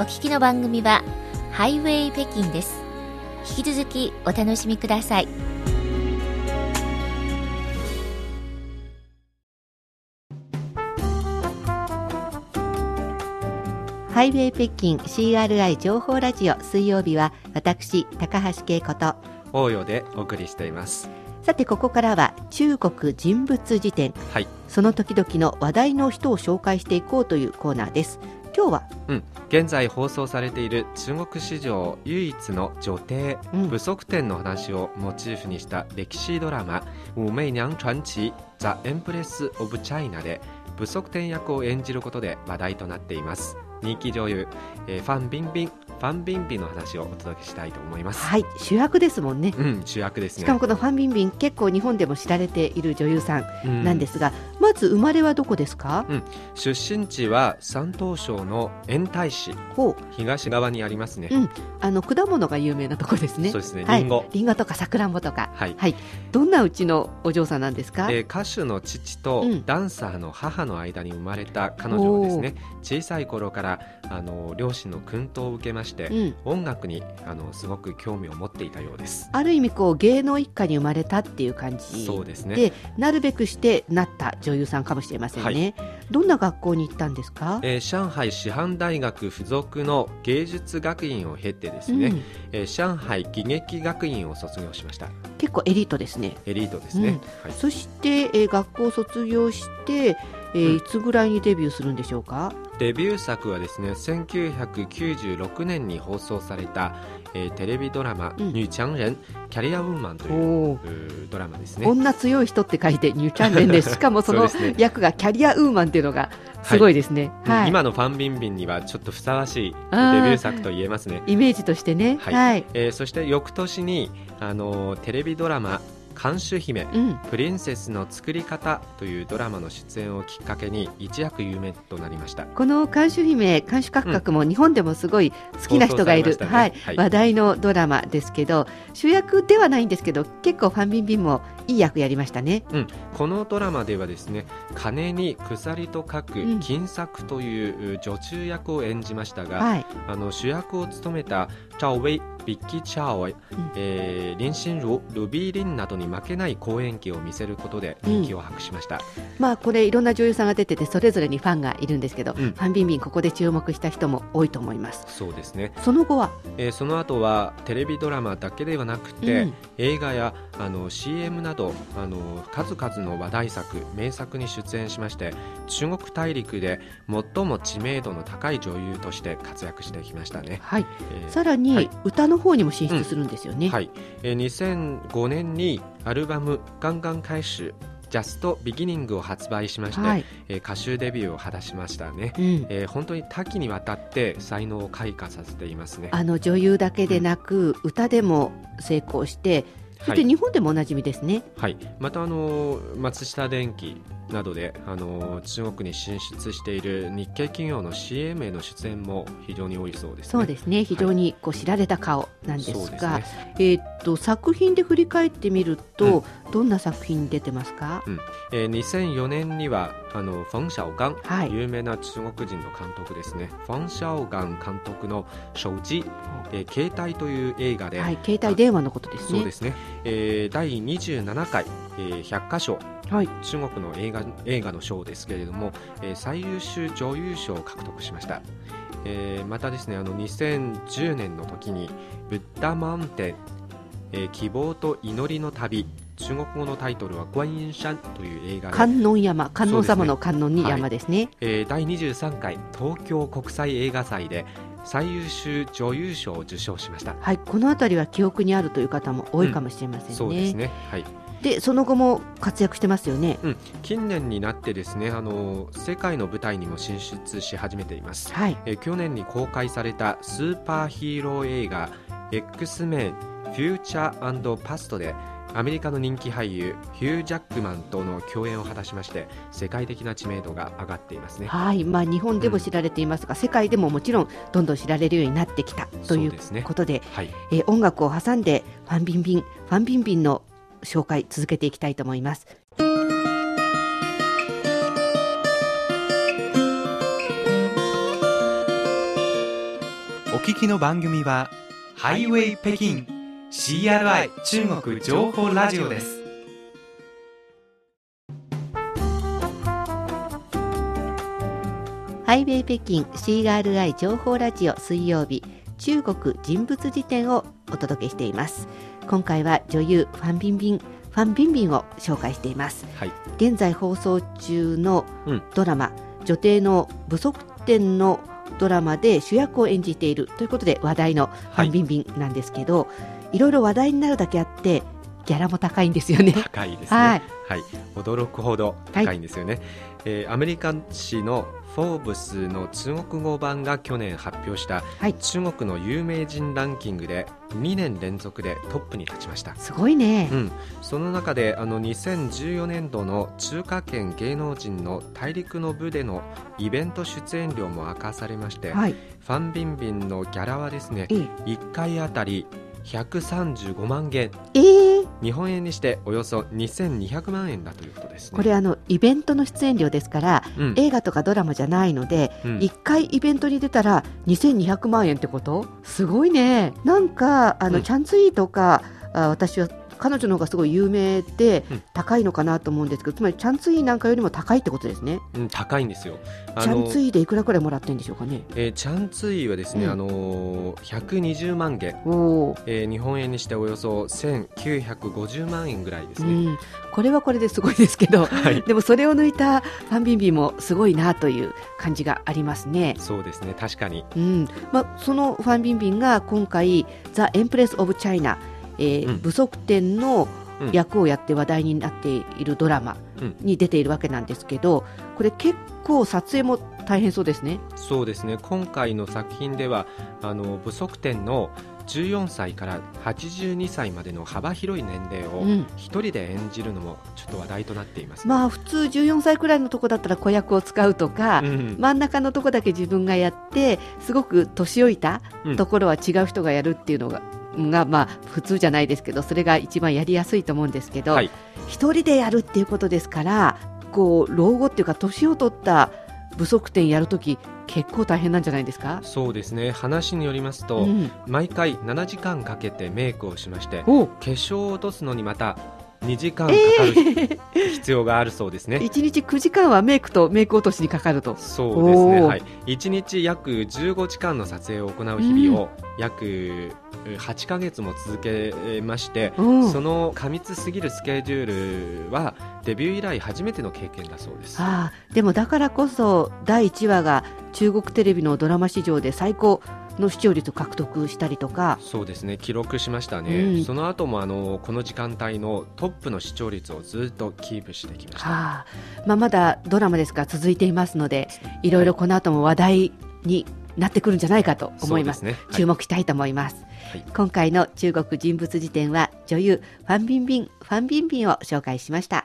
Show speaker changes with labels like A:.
A: お聞きの番組はハイウェイ北京です。引き続きお楽しみください。
B: ハイウェイ北京 CRI 情報ラジオ水曜日は私高橋恵子と
C: 応用でお送りしています
B: さてここからは中国人物辞典、
C: はい、
B: その時々の話題の人を紹介していこうというコーナーです。今日は、
C: うん、現在放送されている中国史上唯一の女帝、うん、武則天の話をモチーフにした歴史ドラマ「武媚娘传奇ザ・エンプレス・オブ・チャイナ」で武則天役を演じることで話題となっています。人気女優、えー、ファン・ビンビンファン・ビンビンの話をお届けしたいと思います。
B: はい主役ですもんね。
C: うん主役ですね。
B: しかもこのファン・ビンビン結構日本でも知られている女優さんなんですが、うん、まず生まれはどこですか、
C: うん、出身地は山東省の延泰市。東側にありますね、
B: うん、あの果物が有名なところですね。
C: そうですね。リンゴ、
B: リンゴとかさくらんぼとか。
C: はい、はい、
B: どんなうちのお嬢さんなんですか、
C: えー、歌手の父とダンサーの母の間に生まれた彼女はですね、小さい頃からあの両親の薫陶を受けまして、うん、音楽にあのすごく興味を持っていたようです。
B: ある意味こう芸能一家に生まれたっていう感じ
C: そうですね。で
B: なるべくしてなった女優さんかもしれませんね、はい、どんな学校に行ったんですか、
C: えー、上海師範大学附属の芸術学院を経てですね、うん、えー、上海喜劇学院を卒業しました。
B: 結構エリートですね。
C: エリートですね、うん。
B: はい、そして、えー、学校を卒業してえー、いつぐらいにデビューするんでしょうか？
C: デビュー作はですね1996年に放送された、えー、テレビドラマ「ニューチャンレンキャリアウーマン」というドラマですね。
B: 女強い人って書いてニューチャンレンです。しかもその役がキャリアウーマンっていうのがすごいですね、
C: はいはい、今のファンビンビンにはちょっとふさわしいデビュー作と言えますね。
B: イメージとしてね。
C: はい、はい、えー、そして翌年にあのテレビドラマ監修姫、うん、プリンセスの作り方というドラマの出演をきっかけに一躍有名となりました。
B: この監修姫監修カクカクも日本でもすごい好きな人がいる、ね、はい、はい、話題のドラマですけど主役ではないんですけど結構ファンビンビンもいい役やりましたね、
C: うん、このドラマではですね金に鎖と書く金作という女中役を演じましたが、うんはい、あの主役を務めた赵薇ビッキー・チャーオイ、えー、リンシンルルビー・リンなどに負けない公演技を見せることで人気を博しました、うん、
B: まあこれいろんな女優さんが出ててそれぞれにファンがいるんですけど、うん、ファン・ビンビンここで注目した人も多いと思います。
C: そうですね。
B: その後は、
C: えー、その後はテレビドラマだけではなくて、うん、映画やあの CM などあの数々の話題作名作に出演しまして中国大陸で最も知名度の高い女優として活躍してきましたね、
B: はい。えー、さらに、はい、歌の方にも進出するんですよね、
C: うん、はい、えー、2005年にアルバム「ガンガン開始」ジャストビギニングを発売しまして、はい、えー、歌手デビューを果たしましたね、うん、えー、本当に多岐にわたって才能を開花させていますね。
B: あの女優だけでなく、うん、歌でも成功してそして日本でもおなじみですね。
C: はい、またあの松下電器などであの中国に進出している日系企業の CM への出演も非常に多いそうです、ね、
B: そうですね。非常にこう知られた顔なんですが、はい、えー、っと作品で振り返ってみると、うん、どんな作品に出てますか、うん。
C: えー、2004年にはあのフォン・シャオガン、はい、有名な中国人の監督ですね。フォン・シャオガン監督の「手機」えー、携帯という映画で、
B: はい、携帯電話のことです
C: ね。そうですね、えー、第27回、えー、100箇所はい、中国の映画映画の賞ですけれども、えー、最優秀女優賞を獲得しました、えー、またですねあの2010年の時に「ブッダマウンテン、えー、希望と祈りの旅」中国語のタイトルは「观音山」という映画
B: 観音山観音様の観音に山ですね、はい、
C: えー、第23回東京国際映画祭で最優秀女優賞を受賞しました。
B: はい。この辺りは記憶にあるという方も多いかもしれませんね、うん、
C: そうですね。はい
B: でその後も活躍してますよね、
C: うん、近年になってですねあの世界の舞台にも進出し始めています、はい、え去年に公開されたスーパーヒーロー映画 X メンフューチャーパストでアメリカの人気俳優ヒュー・ジャックマンとの共演を果たしまして世界的な知名度が上がっていますね。
B: はい、まあ、日本でも知られていますが、うん、世界でももちろんどんどん知られるようになってきたということで、ねはい、え音楽を挟んでファンビンビンファンビンビンの紹介続けていきたいと思います。
D: 聞きの番組はハイウェイ北京 CRI 中国情報ラジオです
B: ハイウェイ北京 CRI 情報ラジオ水曜日中国人物辞典をお届けしています今回は女優ファン・ビンビンファン・ビンビンを紹介しています、はい、現在放送中のドラマ、うん、女帝の不足点のドラマで主役を演じているということで話題のファン・ビンビンなんですけど、はい、いろいろ話題になるだけあってギャラも高いんですよね。
C: 高いですね。はい、はい、驚くほど高いんですよね。はい、えー、アメリカ紙のフォーブスの中国語版が去年発表した、はい、中国の有名人ランキングで2年連続でトップに立ちました。
B: すごいね、
C: うん、その中であの2014年度の中華圏芸能人の大陸の部でのイベント出演料も明かされまして、はい、ファン・ビンビンのギャラはですね、1回あたり135万元、えー、日本円にしておよそ2200万円だということです、
B: ね、これあのイベントの出演料ですから、うん、映画とかドラマじゃないので、うん、1回イベントに出たら2200万円ってこと？すごいね。なんかあの、うん、チャンツイーとかあ私は彼女の方がすごい有名で高いのかなと思うんですけど、うん、つまりチャンツイーなんかよりも高いってことですね。
C: うん、高いんですよ。
B: チャンツイーでいくらくらいもらってるんでしょうかね。
C: えー、チャンツイーはですね、うん、あの百二十万元、おえー、日本円にしておよそ千九百五十万円ぐらいですね。うん、
B: これはこれですごいですけど、はい、でもそれを抜いたファンビンビンもすごいなという感じがありますね。
C: そうですね、確かに。
B: うん、まあそのファンビンビンが今回ザエンプレスオブチャイナえー、うん、不足点の役をやって話題になっているドラマに出ているわけなんですけど、これ結構撮影も大変そうですね。
C: そうですね。今回の作品ではあの不足点の14歳から82歳までの幅広い年齢を一人で演じるのもちょっと話題となっています、
B: ねうん、まあ普通14歳くらいのとこだったら子役を使うとか、うん、真ん中のとこだけ自分がやってすごく年老いたところは違う人がやるっていうのががまあ普通じゃないですけどそれが一番やりやすいと思うんですけど、はい、人でやるっていうことですからこう老後っていうか年を取った不足点やるとき結構大変なんじゃないですか？
C: そうですね。話によりますと、うん、毎回7時間かけてメイクをしまして化粧を落とすのにまた2時間かかる必要があるそうですね、え
B: ー、1日9時間はメイクとメイク落としにかかると。
C: そうですね、はい、1日約15時間の撮影を行う日々を約8か月も続けまして、うん、その過密すぎるスケジュールはデビュー以来初めての経験だそうです。
B: あでもだからこそ第1話が中国テレビのドラマ史上で最高の視聴率を獲得したりとか。
C: そうですね。記録しましたね、うん、その後もあのこの時間帯のトップの視聴率をずっとキープしてきました、はあ、
B: まあ、まだドラマですが続いていますのでいろいろこの後も話題になってくるんじゃないかと思います、ね。はい、注目したいと思います、はい、今回の中国人物辞典は女優ファンビンビンファンビンビンを紹介しました